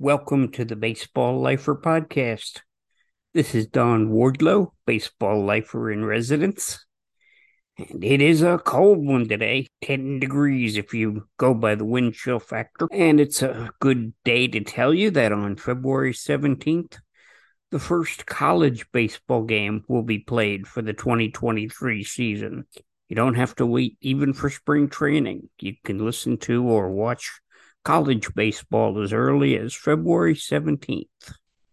Welcome to the Baseball Lifer podcast. This is Don Wardlow, Baseball Lifer in residence. And it is a cold one today, 10 degrees if you go by the wind chill factor. And it's a good day to tell you that on February 17th, the first college baseball game will be played for the 2023 season. You don't have to wait even for spring training. You can listen to or watch college baseball as early as February 17th.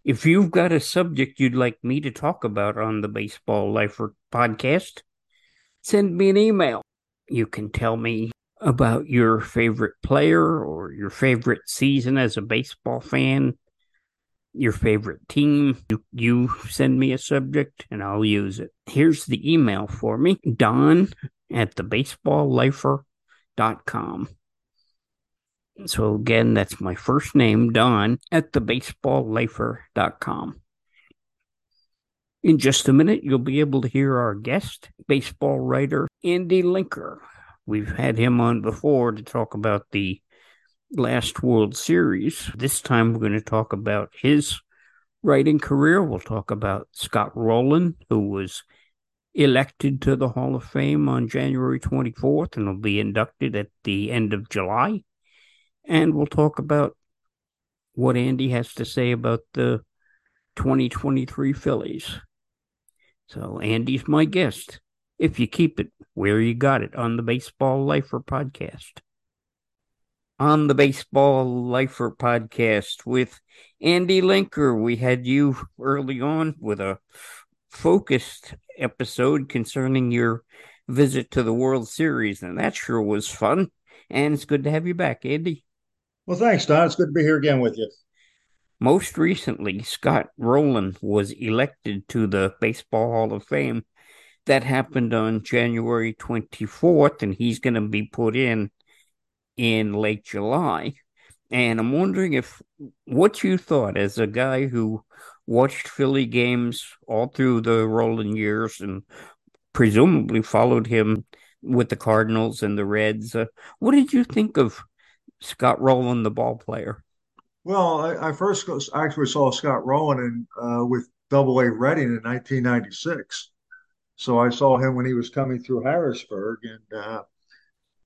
If you've got a subject you'd like me to talk about on the Baseball Lifer podcast, send me an email. You can tell me about your favorite player or your favorite season as a baseball fan, your favorite team. You, you send me a subject and I'll use it. Here's the email for me don at thebaseballlifer.com. So again, that's my first name, Don, at thebaseballlifer.com. In just a minute, you'll be able to hear our guest, baseball writer Andy Linker. We've had him on before to talk about the last World Series. This time, we're going to talk about his writing career. We'll talk about Scott Rolen, who was elected to the Hall of Fame on January 24th and will be inducted at the end of July and we'll talk about what Andy has to say about the 2023 Phillies. So, Andy's my guest. If you keep it where you got it on the Baseball Lifer podcast. On the Baseball Lifer podcast with Andy Linker, we had you early on with a focused episode concerning your visit to the World Series, and that sure was fun. And it's good to have you back, Andy. Well, thanks, Don. It's good to be here again with you. Most recently, Scott Rolen was elected to the Baseball Hall of Fame. That happened on January 24th, and he's going to be put in in late July. And I'm wondering if what you thought as a guy who watched Philly games all through the Rolen years and presumably followed him with the Cardinals and the Reds. Uh, what did you think of Scott Rolen, the ball player? Well, I, I first actually saw Scott Rolen in, uh, with Double A Reading in 1996. So I saw him when he was coming through Harrisburg, and uh,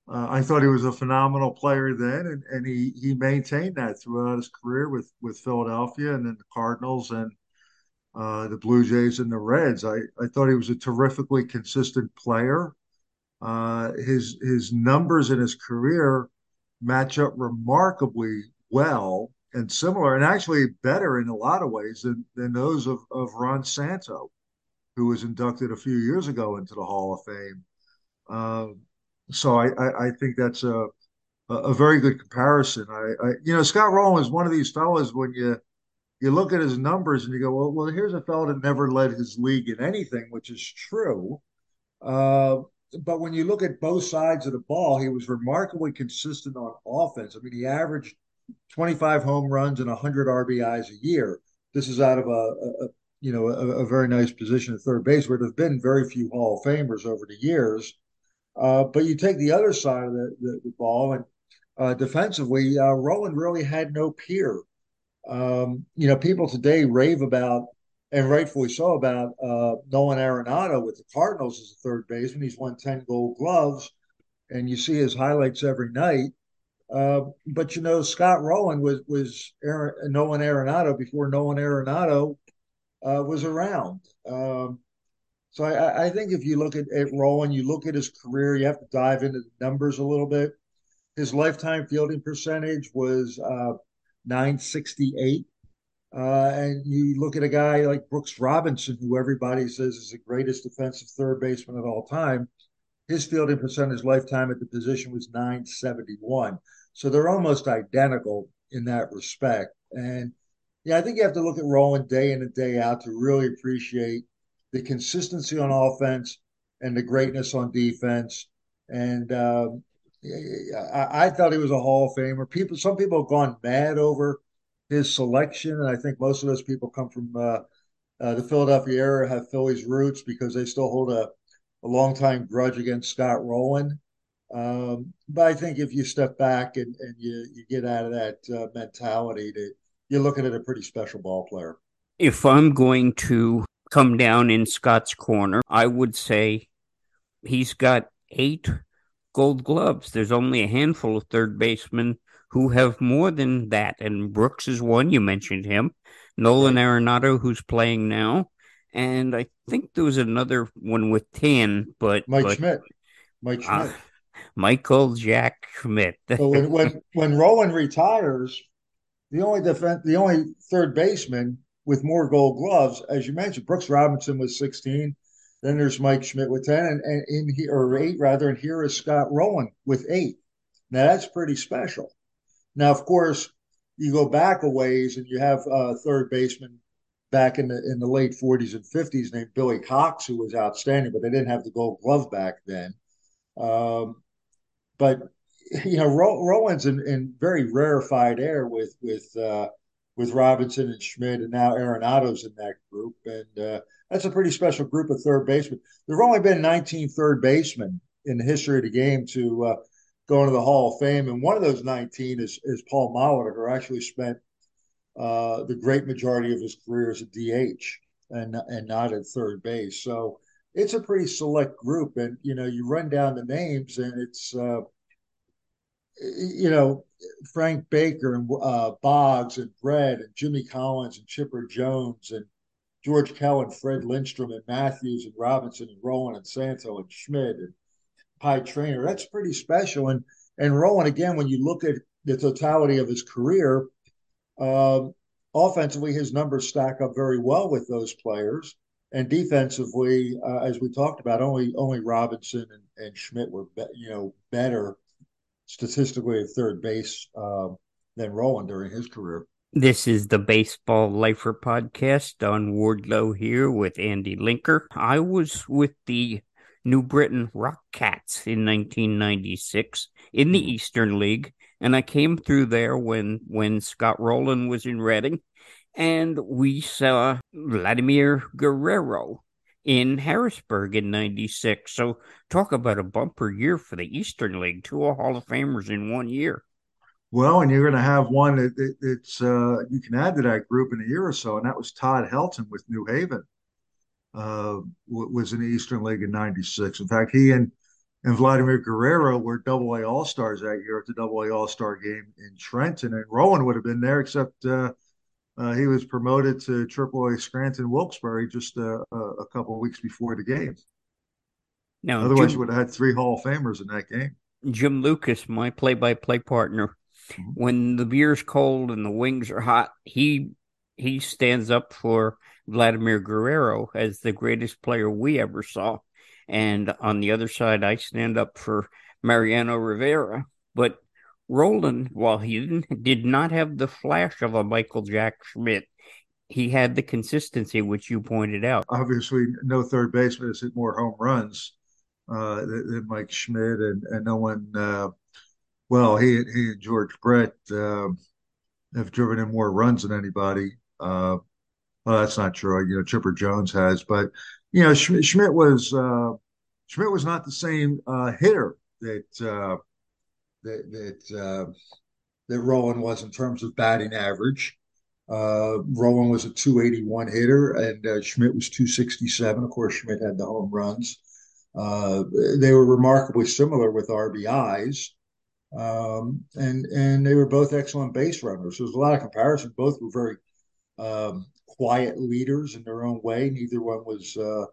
uh, I thought he was a phenomenal player then, and, and he he maintained that throughout his career with with Philadelphia and then the Cardinals and uh, the Blue Jays and the Reds. I, I thought he was a terrifically consistent player. Uh, his his numbers in his career match up remarkably well and similar, and actually better in a lot of ways than, than those of, of Ron Santo, who was inducted a few years ago into the Hall of Fame. Uh, so I, I, I, think that's a, a very good comparison. I, I, you know, Scott Rolen is one of these fellows when you you look at his numbers and you go, well, well, here's a fellow that never led his league in anything, which is true. Uh, but when you look at both sides of the ball, he was remarkably consistent on offense. I mean, he averaged 25 home runs and 100 RBIs a year. This is out of a, a you know a, a, very nice position at third base, where there have been very few Hall of Famers over the years. Uh, but you take the other side of the, the, the ball, and uh, defensively, uh, Rolen really had no peer. Um, you know, people today rave about and rightfully so about uh, Nolan Arenado with the Cardinals as a third baseman. He's won 10 gold gloves, and you see his highlights every night. Uh, but you know, Scott Rolen was was Aaron, Nolan Arenado before Nolan Arenado uh, was around. Um, so I, I, think if you look at, at Rolen, you look at his career, you have to dive into the numbers a little bit. His lifetime fielding percentage was uh, 968. Uh, and you look at a guy like Brooks Robinson, who everybody says is the greatest defensive third baseman of all time. His fielding percentage lifetime at the position was 971. So they're almost identical in that respect. And yeah, I think you have to look at Rolen day in and day out to really appreciate the consistency on offense and the greatness on defense. And um, I, I, thought he was a Hall of Famer. People, some people have gone mad over his selection, and I think most of those people come from uh, uh, the Philadelphia area, have Phillies roots because they still hold a, a long time grudge against Scott Rolen. Um, but I think if you step back and, and you, you get out of that uh, mentality that you're looking at a pretty special ball player. If I'm going to come down in Scott's corner, I would say he's got eight gold gloves. There's only a handful of third basemen who have more than that. And Brooks is one. You mentioned him. Nolan Arenado, who's playing now. And I think there was another one with 10, but Mike but, Schmidt. Mike ah, Schmidt. Uh, Michael Jack Schmidt. when, when when Rolen retires, the only defense, the only third baseman with more Gold Gloves, as you mentioned, Brooks Robinson was 16. Then there's Mike Schmidt with 10, and, and in here or eight rather, and here is Scott Rolen with eight. Now that's pretty special. Now, of course, you go back a ways, and you have a third baseman back in the in the late 40s and 50s named Billy Cox, who was outstanding, but they didn't have the Gold Glove back then. Um, but you know, Rolen's in, in very rarefied air with with uh, with Robinson and Schmidt, and now Arenado's in that group, and uh, that's a pretty special group of third basemen. There've only been 19 third basemen in the history of the game to uh, go to the Hall of Fame, and one of those 19 is is Paul Molitor, who actually spent uh, the great majority of his career as a DH and and not at third base. So it's a pretty select group, and you know you run down the names, and it's uh, you know Frank Baker and uh, Boggs and Brett and Jimmy Collins and Chipper Jones and George Kell and Fred Lindstrom and Mathews and Robinson and Rolen and Santo and Schmidt and Pie Traynor. That's pretty special. And and Rolen again, when you look at the totality of his career, um, offensively his numbers stack up very well with those players and defensively, uh, as we talked about, only only Robinson and, and Schmidt were be, you know better statistically at third base uh, than Rolen during his career. This is the Baseball Lifer podcast. Don Wardlow here with Andy Linker. I was with the New Britain Rock Cats in 1996 in the hmm. Eastern League, and I came through there when when Scott Rolen was in Reading, and we saw Vladimir Guerrero in Harrisburg in 96. So talk about a bumper year for the Eastern League, two Hall of Famers in one year. Well, and you're going to have one that, it's uh, you can add to that group in a year or so, and that was Todd Helton with New Haven. Uh, was in the Eastern League in '96. In fact, he and and Vladimir Guerrero were Double A All Stars that year at the Double A All Star game in Trenton, and Rolen would have been there, except uh, uh, he was promoted to triple A Scranton Wilkes-Barre just uh, a couple of weeks before the game. Now, otherwise, Jim, you would have had three Hall of Famers in that game. Jim Lucas, my play-by-play partner, mm-hmm. when the beer's cold and the wings are hot, he he stands up for Vladimir Guerrero as the greatest player we ever saw, and on the other side, I stand up for Mariano Rivera. But Rolen, while he did not have the flash of a Michael Jack Schmidt, he had the consistency, which you pointed out. Obviously, no third baseman has hit more home runs uh, than, Mike Schmidt, and, and no one. Uh, well, he he and George Brett uh, have driven in more runs than anybody. Uh, well, that's not true. You know, Chipper Jones has, but you know, Schmidt, Schmidt was uh, Schmidt was not the same uh, hitter that that that uh, that Rolen was in terms of batting average. Uh, Rolen was a 281 hitter, and uh, Schmidt was 267. Of course, Schmidt had the home runs. Uh, they were remarkably similar with RBIs, um, and and they were both excellent base runners. So there's a lot of comparison. Both were very um, quiet leaders in their own way. Neither one was. Uh,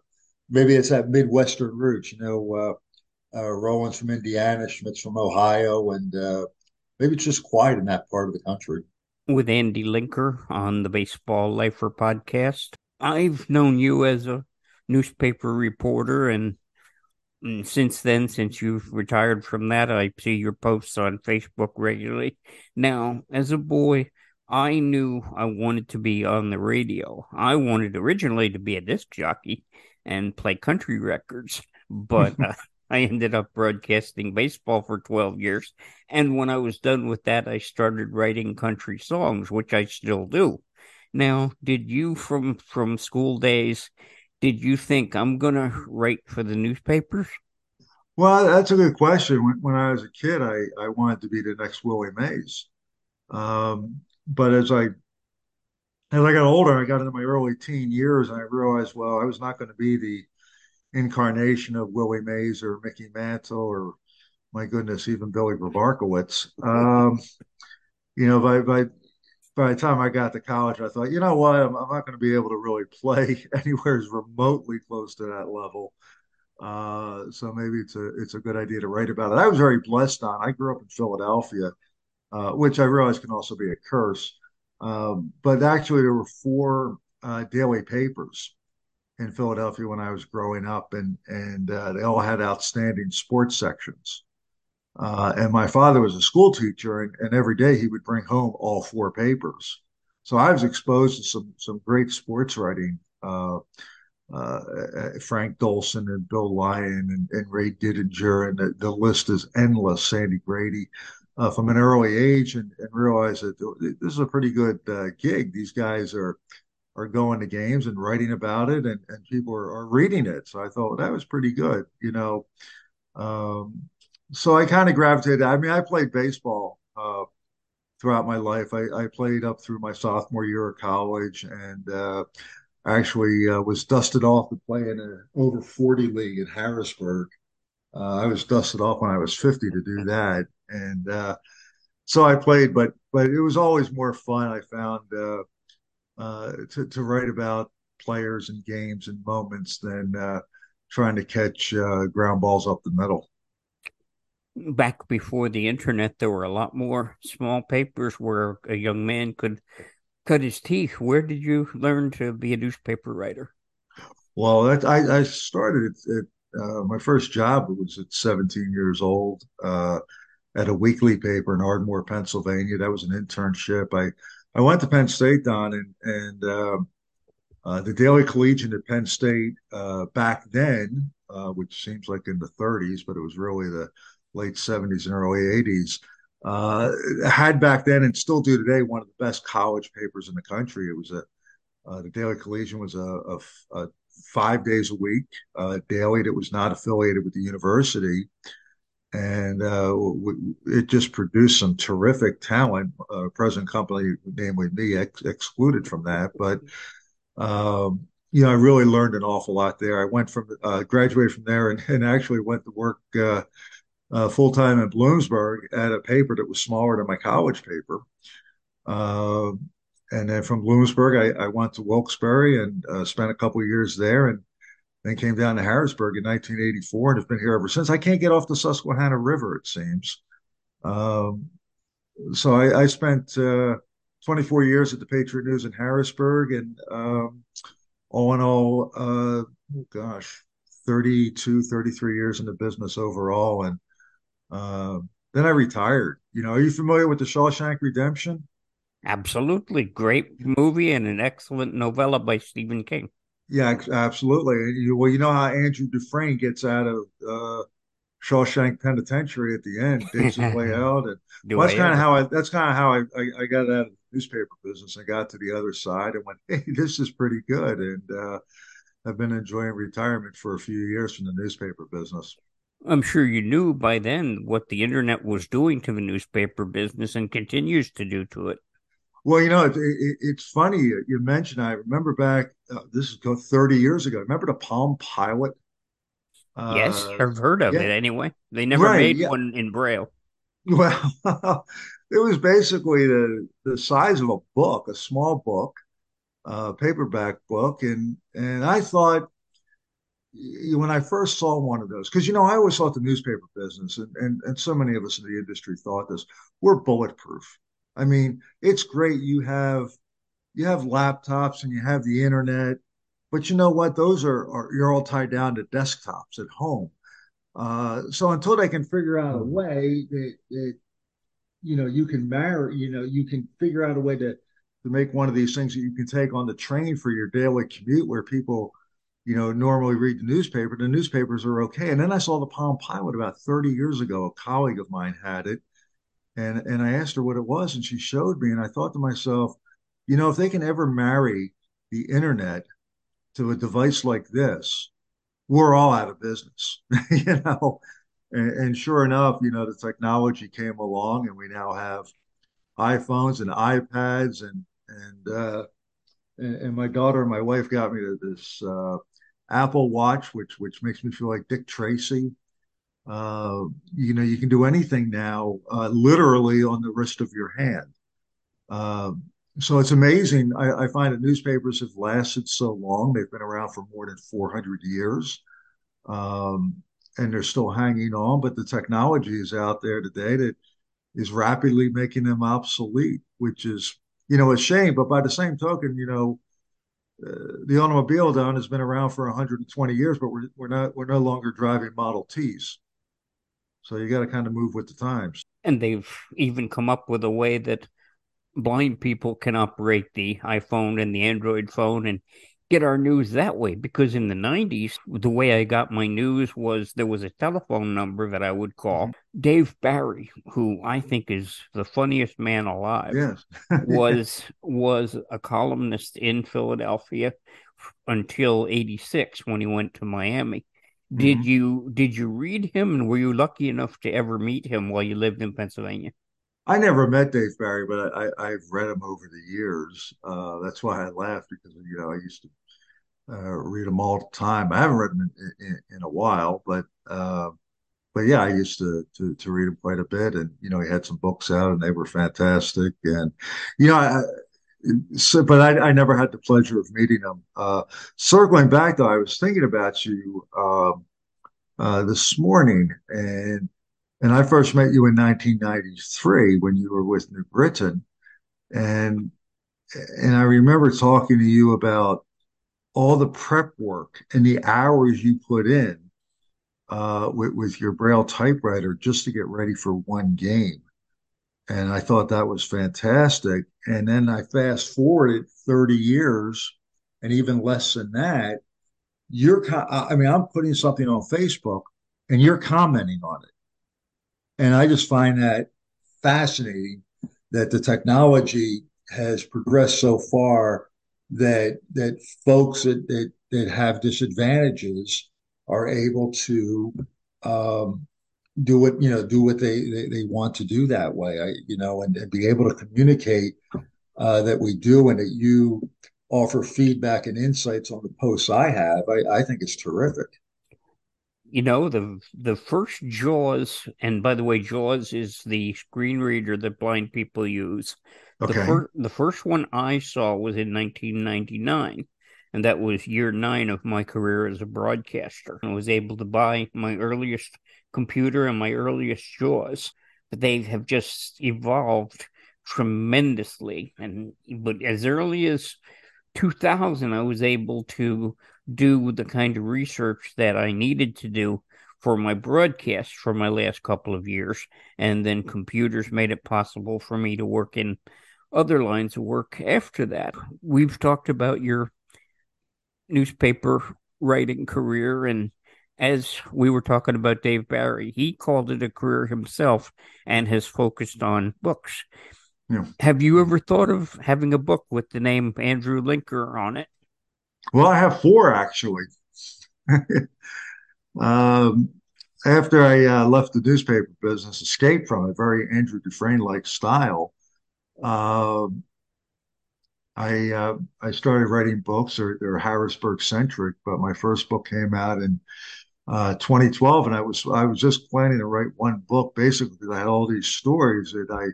maybe it's that Midwestern roots, you know uh, uh, Rolen's from Indiana, Schmidt's from Ohio, and uh, maybe it's just quiet in that part of the country. With Andy Linker on the Baseball Lifer podcast. I've known you as a newspaper reporter, and, and since then, since you've retired from that, I see your posts on Facebook regularly. Now, as a boy, I knew I wanted to be on the radio. I wanted originally to be a disc jockey and play country records, but uh, I ended up broadcasting baseball for 12 years. And when I was done with that, I started writing country songs, which I still do. Now, did you from from school days, did you think I'm going to write for the newspapers? Well, that's a good question. When, when I was a kid, I, I wanted to be the next Willie Mays. Um, but as I as I got older, I got into my early teen years, and I realized, well, I was not going to be the incarnation of Willie Mays or Mickey Mantle or, my goodness, even Billy Grabarkewitz. Um, you know, by by by the time I got to college, I thought, you know what, I'm, I'm not going to be able to really play anywhere as remotely close to that level. Uh, so maybe it's a it's a good idea to write about it. I was very blessed on. I grew up in Philadelphia, uh, which I realize can also be a curse. Um, but actually, there were four uh, daily papers in Philadelphia when I was growing up, and and uh, they all had outstanding sports sections. Uh, and my father was a school teacher, and, and every day he would bring home all four papers. So I was exposed to some some great sports writing. Uh, uh, Frank Dolson and Bill Lyon and, and Ray Didinger, and the, the, list is endless. Sandy Grady, uh, from an early age, and, and realized that this is a pretty good uh, gig. These guys are are going to games and writing about it, and, and people are, are reading it. So I thought well, that was pretty good, you know. Um, so I kind of gravitated. I mean, I played baseball uh, throughout my life. I, I, played up through my sophomore year of college, and uh, actually uh, was dusted off to play in an over 40 league in Harrisburg. Uh, I was dusted off when I was 50 to do that, and uh, so I played. But but it was always more fun. I found uh, uh, to to write about players and games and moments than trying to catch ground balls up the middle back before the internet, there were a lot more small papers where a young man could cut his teeth. Where did you learn to be a newspaper writer? Well, that, I, I started at, uh, my first job was at 17 years old uh, at a weekly paper in Ardmore, Pennsylvania. That was an internship. I I went to Penn State, Don, and and um, uh, the Daily Collegian at Penn State uh, back then, uh, which seems like in the 30s, but it was really the late 70s and early 80s, uh, had back then and still do today one of the best college papers in the country. It was a uh, the Daily Collegian was a, a, a five days a week uh, daily that was not affiliated with the university, and uh, w- it just produced some terrific talent. Uh, present company, namely me, ex- excluded from that, but. Um, you know, I really learned an awful lot there. I went from uh, graduated from there and, and actually went to work uh, uh, full time in Bloomsburg at a paper that was smaller than my college paper. Uh, and then from Bloomsburg, I, I went to Wilkes-Barre and uh, spent a couple years there, and then came down to Harrisburg in 1984, and have been here ever since. I can't get off the Susquehanna River, it seems. Um, so I, I spent uh, 24 years at the Patriot News in Harrisburg, and um, all in all, uh, gosh, 32, 33 years in the business overall, and uh, then I retired. You know, are you familiar with the Shawshank Redemption? Absolutely, great movie and an excellent novella by Stephen King. Yeah, absolutely. Well, you know how Andrew Dufresne gets out of uh, Shawshank Penitentiary at the end, digs his way out, and well, that's kind of how I. That's kind of how I, I, I, got out of the newspaper business. I got to the other side and went, "Hey, this is pretty good," and uh, I've been enjoying retirement for a few years from the newspaper business. I'm sure you knew by then what the internet was doing to the newspaper business and continues to do to it. Well, you know, it, it, it's funny you mentioned. I remember back. Uh, this is 30 years ago. Remember the Palm Pilot? Uh, yes, I've heard of yeah. it. Anyway, they never right, made yeah. one in Braille. Well, it was basically the the size of a book, a small book, uh, paperback book, and and I thought when I first saw one of those, because you know I always thought the newspaper business, and, and and so many of us in the industry thought this, we're bulletproof. I mean, it's great you have you have laptops and you have the internet, but you know what? Those are, are you're all tied down to desktops at home. Uh, so until they can figure out a way that, that you know you can marry, you know, you can figure out a way to to make one of these things that you can take on the train for your daily commute, where people you know, normally read the newspaper. The newspapers are okay. And then I saw the Palm Pilot about 30 years ago. A colleague of mine had it. And, and I asked her what it was, and she showed me. And I thought to myself, you know, if they can ever marry the internet to a device like this, we're all out of business, you know. And, and, sure enough, you know, the technology came along, and we now have iPhones and iPads and and uh, and, and my daughter and my wife got me this uh, Apple Watch, which which makes me feel like Dick Tracy. Uh, you know, you can do anything now, uh, literally on the wrist of your hand. Uh, so it's amazing. I, I, find that newspapers have lasted so long. They've been around for more than 400 years. Um, and they're still hanging on, but the technology is out there today that is rapidly making them obsolete, which is, you know, a shame. But by the same token, you know, uh, the automobile down has been around for 120 years, but we're we're not we're no longer driving Model Ts. So you got to kind of move with the times. And they've even come up with a way that blind people can operate the iPhone and the Android phone and get our news that way because in the 90s the way i got my news was there was a telephone number that i would call mm-hmm. dave barry who i think is the funniest man alive yes. was was a columnist in philadelphia until 86 when he went to miami mm-hmm. did you did you read him and were you lucky enough to ever meet him while you lived in pennsylvania I never met Dave Barry, but I, I, have read him over the years. Uh, that's why I laugh because you know I used to uh, read them all the time. I haven't read them in, in, in a while, but uh, but yeah, I used to, to to read them quite a bit, and you know he had some books out, and they were fantastic. And you know, I, so, but I, I never had the pleasure of meeting him. Uh, circling back though, I was thinking about you um, uh, this morning, and and I first met you in 1993 when you were with New Britain, and and I remember talking to you about all the prep work and the hours you put in uh, with, with your Braille typewriter just to get ready for one game. And I thought that was fantastic. And then I fast forwarded 30 years and even less than that. You're, I mean, I'm putting something on Facebook and you're commenting on it. And I just find that fascinating that the technology has progressed so far that that folks that that, that have disadvantages are able to um, do what you know do what they, they, they want to do that way. I, you know and, and be able to communicate uh, that we do and that you offer feedback and insights on the posts i have i, I think it's terrific. You know the the first jaws and by the way jaws is the screen reader that blind people use. Okay. the, fir- the first one i saw was in 1999 and that was year nine of my career as a broadcaster. I was able to buy my earliest computer and my earliest jaws but they have just evolved tremendously and but as early as 2000 i was able to do the kind of research that I needed to do for my broadcast for my last couple of years. And then computers made it possible for me to work in other lines of work after that. We've talked about your newspaper writing career and as we were talking about Dave Barry, he called it a career himself and has focused on books. Yeah. Have you ever thought of having a book with the name Andrew Linker on it? Well, I have four actually. um, after I uh, left the newspaper business, escaped from a very Andrew Dufresne like style. Uh, I uh, I started writing books. They're, they're Harrisburg centric, but my first book came out in uh, 2012, and I was I was just planning to write one book, basically because I had all these stories that I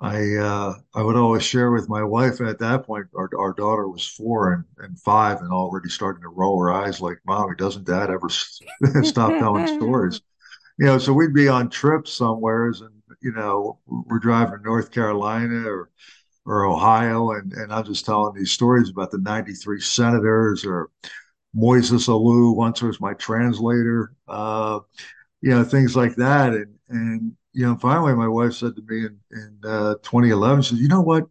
I uh, I would always share with my wife. And at that point, our, our daughter was four and, and five, and already starting to roll her eyes like, "Mommy, doesn't Dad ever stop telling stories?" You know, so we'd be on trips somewheres, and you know, we're driving to North Carolina or or Ohio, and and I'm just telling these stories about the '93 Senators or Moises Alou. Once was my translator. Uh, you know, things like that, and and you know, finally, my wife said to me in, in uh, 2011, she said, you know what?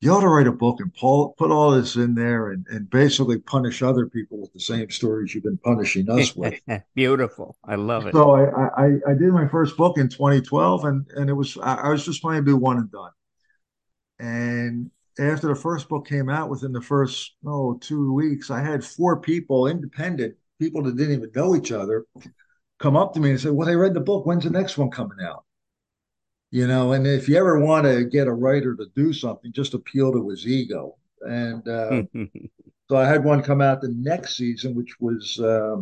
You ought to write a book and Paul, put all this in there and, and basically punish other people with the same stories you've been punishing us with. Beautiful. I love it. So I, I, I did my first book in 2012 and, and it was, I, I was just planning to do one and done. And after the first book came out within the first, oh, two weeks, I had four people, independent people that didn't even know each other, come up to me and say, Well, I read the book. When's the next one coming out? You know, and if you ever want to get a writer to do something, just appeal to his ego. and uh, so I had one come out the next season, which was uh,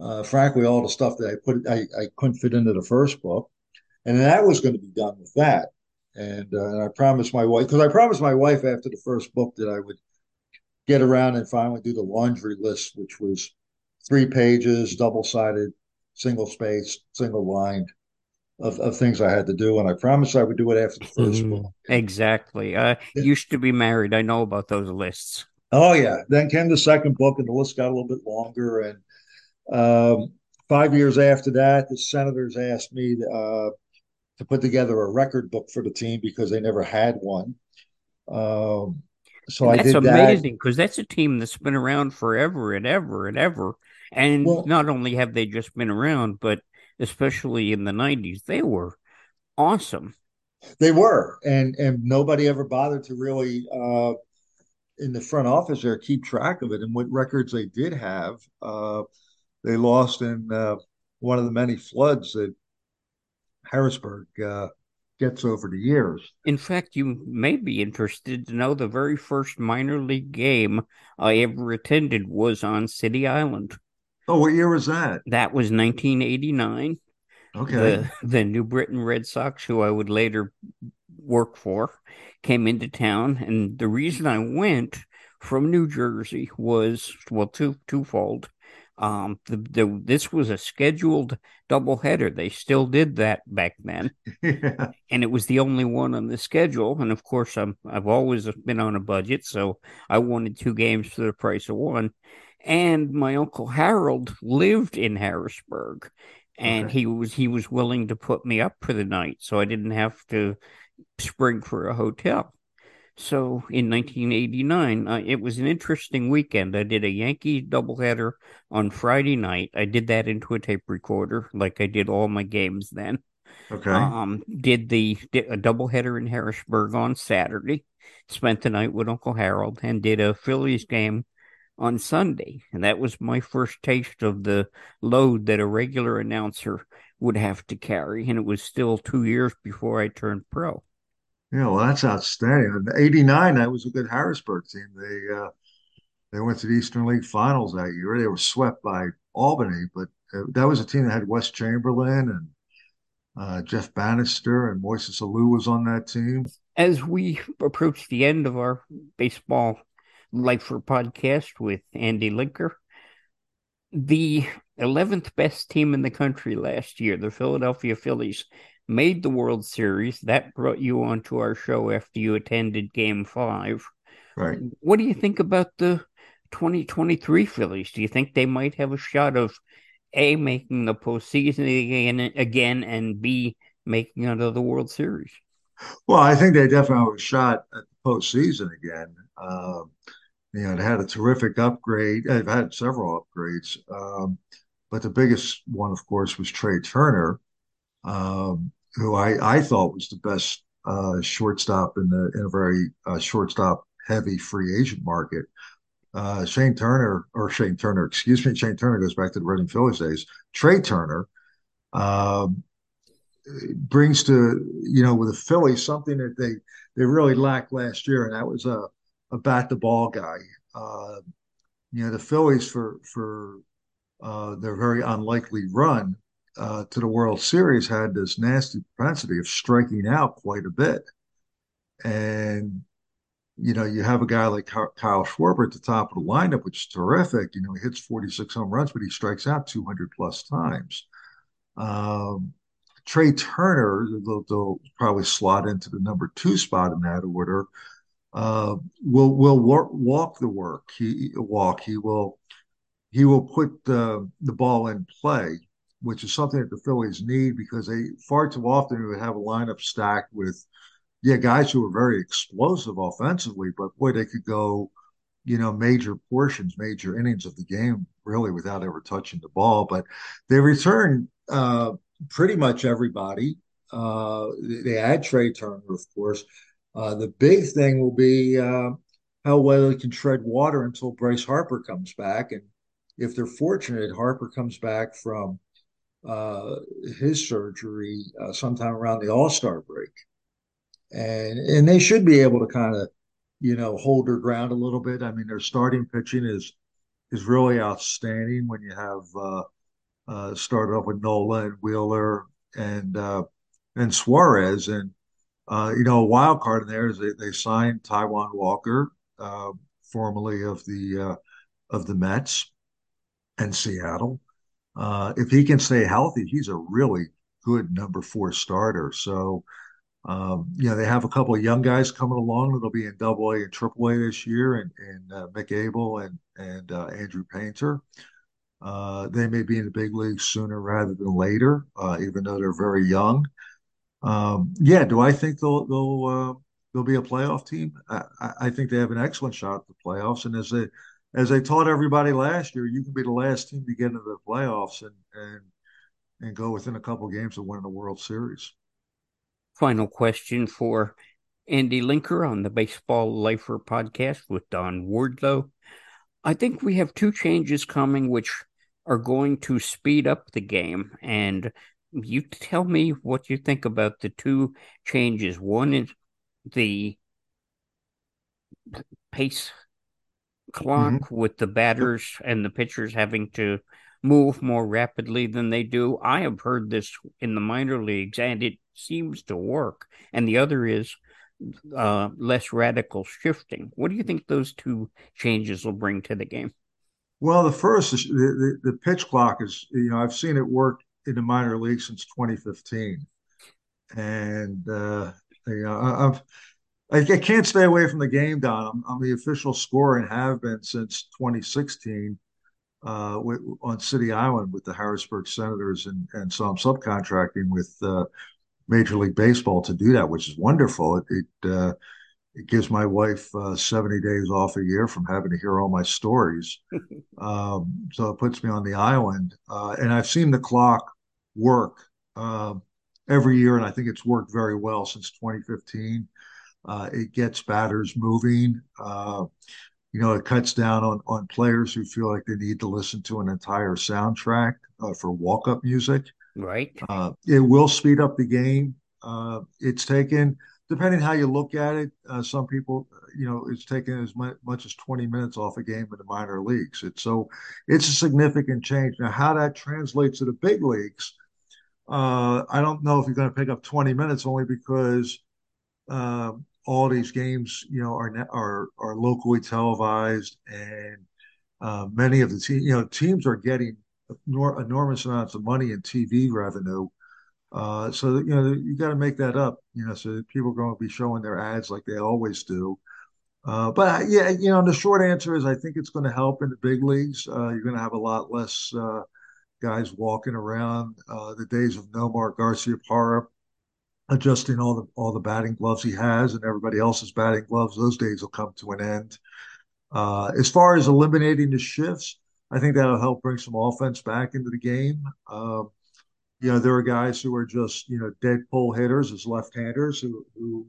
uh, frankly all the stuff that I put I, I couldn't fit into the first book, and that was going to be done with that. And, uh, and I promised my wife because I promised my wife after the first book that I would get around and finally do the laundry list, which was three pages, double sided, single spaced, single lined of, of things I had to do. And I promised I would do it after the 1st mm, book. Exactly. I yeah. used to be married. I know about those lists. Oh, yeah. Then came the second book, and the list got a little bit longer. And um, five years after that, the senators asked me uh, to put together a record book for the team because they never had one. Um, so and I that's amazing because that. that's a team that's been around forever and ever and ever. And well, not only have they just been around, but especially in the '90s, they were awesome. They were, and and nobody ever bothered to really uh, in the front office there keep track of it and what records they did have. Uh, they lost in uh, one of the many floods that Harrisburg uh, gets over the years. In fact, you may be interested to know the very first minor league game I ever attended was on City Island. Oh, what year was that? That was 1989. Okay. The, the New Britain Red Sox, who I would later work for, came into town, and the reason I went from New Jersey was well, two twofold. Um, the, the this was a scheduled doubleheader. They still did that back then, yeah. and it was the only one on the schedule. And of course, I'm I've always been on a budget, so I wanted two games for the price of one. And my uncle Harold lived in Harrisburg, and okay. he was he was willing to put me up for the night, so I didn't have to spring for a hotel. So in 1989, uh, it was an interesting weekend. I did a Yankee doubleheader on Friday night. I did that into a tape recorder, like I did all my games then. Okay. Um, did the did a doubleheader in Harrisburg on Saturday. Spent the night with Uncle Harold and did a Phillies game on Sunday, and that was my first taste of the load that a regular announcer would have to carry. And it was still two years before I turned pro. Yeah, well, that's outstanding. In '89, that was a good Harrisburg team. They uh, they went to the Eastern League Finals that year. They were swept by Albany, but uh, that was a team that had Wes Chamberlain and uh, Jeff Banister and Moises Alou was on that team. As we approach the end of our baseball lifer podcast with Andy Linker, the 11th best team in the country last year, the Philadelphia Phillies, made the World Series. That brought you onto our show after you attended Game Five. Right. What do you think about the 2023 Phillies? Do you think they might have a shot of a making the postseason again, again, and b making another World Series? Well, I think they definitely have a shot at the postseason again. Um, you know, they had a terrific upgrade. They've had several upgrades, um, but the biggest one, of course, was Trea Turner um, who I, I thought was the best uh, shortstop in the in a very uh, shortstop heavy free agent market. Uh, Shane Turner or Shane Turner, excuse me, Shane Turner goes back to the Reading Phillies days. Trea Turner um, brings to you know with the Phillies something that they they really lacked last year, and that was a a bat the ball guy. Uh, you know the Phillies for for uh, their very unlikely run uh, to the World Series had this nasty propensity of striking out quite a bit. And, you know, you have a guy like Kyle Schwarber at the top of the lineup, which is terrific. You know, he hits 46 home runs, but he strikes out 200 plus times. Um, Trea Turner, they'll, they'll, probably slot into the number two spot in that order. Uh, will will walk the work. He walk. He will he will put the the ball in play which is something that the Phillies need because they far too often would have a lineup stacked with, yeah, guys who are very explosive offensively, but boy, they could go, you know, major portions, major innings of the game really without ever touching the ball. But they return uh, pretty much everybody. Uh, they add Trea Turner, of course. Uh, the big thing will be uh, how well they can tread water until Bryce Harper comes back. And if they're fortunate, Harper comes back from uh, his surgery uh, sometime around the All Star break, and and they should be able to kind of you know, hold their ground a little bit. I mean, their starting pitching is is really outstanding when you have uh, uh, started off with Nola and Wheeler and uh, and Suarez, and uh, you know, a wild card in there is they, they signed Taijuan Walker, uh, formerly of the uh, of the Mets and Seattle. Uh, if he can stay healthy, he's a really good number four starter. So, um, you know, they have a couple of young guys coming along that'll be in Double A and Triple A this year, and and uh, Mick Abel and and uh, Andrew Painter. Uh, they may be in the big leagues sooner rather than later, uh, even though they're very young. Um, yeah, do I think they'll they'll uh, they'll be a playoff team? I, I, think they have an excellent shot at the playoffs, and as they as they taught everybody last year, you can be the last team to get into the playoffs and and and go within a couple games of winning the World Series. Final question for Andy Linker on the Baseball Lifer podcast with Don Wardlow. I think we have two changes coming which are going to speed up the game. And you tell me what you think about the two changes. One is the pace clock mm-hmm. with the batters and the pitchers having to move more rapidly than they do. I have heard this in the minor leagues and it seems to work. And the other is uh, less radical shifting. What do you think those two changes will bring to the game? Well, the first is the, the, the pitch clock is, you know, I've seen it work in the minor league since 2015. And, uh, you know, I've, I, can't stay away from the game, Don. I'm, I'm, the official scorer and have been since 2016 uh, with, on City Island with the Harrisburg Senators, and, and so I'm subcontracting with uh, Major League Baseball to do that, which is wonderful. It it, uh, it gives my wife uh, 70 days off a year from having to hear all my stories. um, so it puts me on the island, uh, and I've seen the clock work um, every year, and I think it's worked very well since 2015. Uh, it gets batters moving. Uh, you know, it cuts down on on players who feel like they need to listen to an entire soundtrack uh, for walk up music. Right. Uh, it will speed up the game. Uh, it's taken, depending how you look at it, uh, some people, you know, it's taken as much, much, as 20 minutes off a game in the minor leagues. It's so it's a significant change. Now, how that translates to the big leagues, uh, I don't know if you're going to pick up 20 minutes only because uh, all these games, you know, are are are locally televised, and uh, many of the teams, you know, teams are getting enormous amounts of money in TV revenue. Uh, so you know you got to make that up. You know, so people are going to be showing their ads like they always do. Uh, but yeah, you know, the short answer is I think it's going to help in the big leagues. Uh, you're going to have a lot less uh, guys walking around. Uh, the days of Nomar Garciaparra adjusting all the all the batting gloves he has and everybody else's batting gloves. Those days will come to an end. Uh, as far as eliminating the shifts, I think that'll help bring some offense back into the game. Um, you know, there are guys who are just you know dead pull hitters as left-handers who, who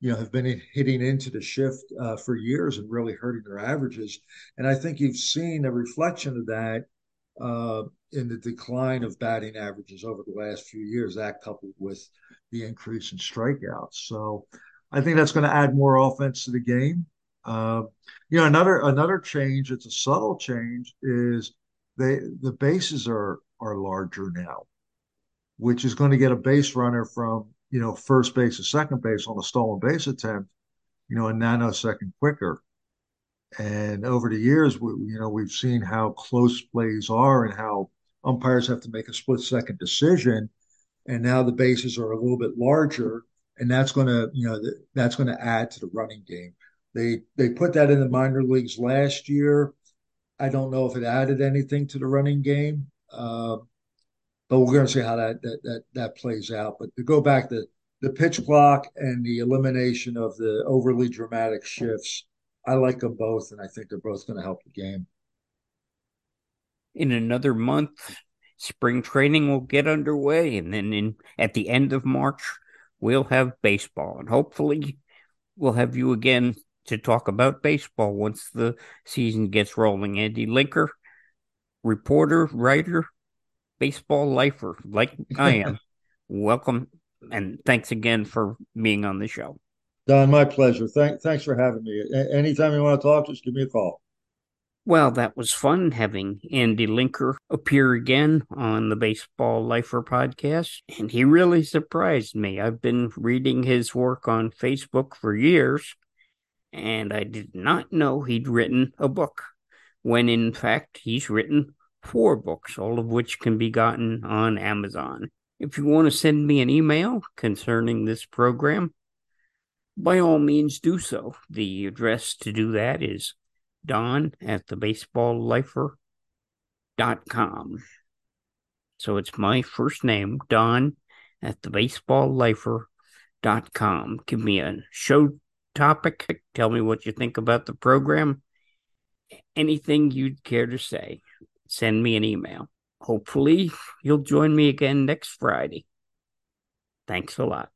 you know have been hitting into the shift uh, for years and really hurting their averages. And I think you've seen a reflection of that uh, in the decline of batting averages over the last few years. That coupled with the increase in strikeouts. So I think that's going to add more offense to the game. Uh, you know, another another change. It's a subtle change. Is they the bases are are larger now, which is going to get a base runner from you know first base to second base on a stolen base attempt, you know, a nanosecond quicker. And over the years, we, you know, we've seen how close plays are and how umpires have to make a split second decision and now the bases are a little bit larger, and that's going to you know that's going to add to the running game. They they put that in the minor leagues last year. I don't know if it added anything to the running game, uh, but we're going to see how that, that that that plays out. But to go back to the pitch clock and the elimination of the overly dramatic shifts, I like them both, and I think they're both going to help the game. In another month, spring training will get underway, and then in at the end of March we'll have baseball, and hopefully we'll have you again to talk about baseball once the season gets rolling. Andy Linker, reporter, writer, baseball lifer, like I am. Welcome and thanks again for being on the show. Don, my pleasure. Thank, thanks for having me. A- anytime you want to talk, just give me a call. Well, that was fun having Andy Linker appear again on the Baseball Lifer podcast, and he really surprised me. I've been reading his work on Facebook for years, and I did not know he'd written a book, when in fact he's written four books, all of which can be gotten on Amazon. If you want to send me an email concerning this program, by all means do so. The address to do that is don at the baseballlifer.com. So it's my first name, Don at the baseballlifer.com. Give me a show topic. Tell me what you think about the program. Anything you'd care to say, send me an email. Hopefully, you'll join me again next Friday. Thanks a lot.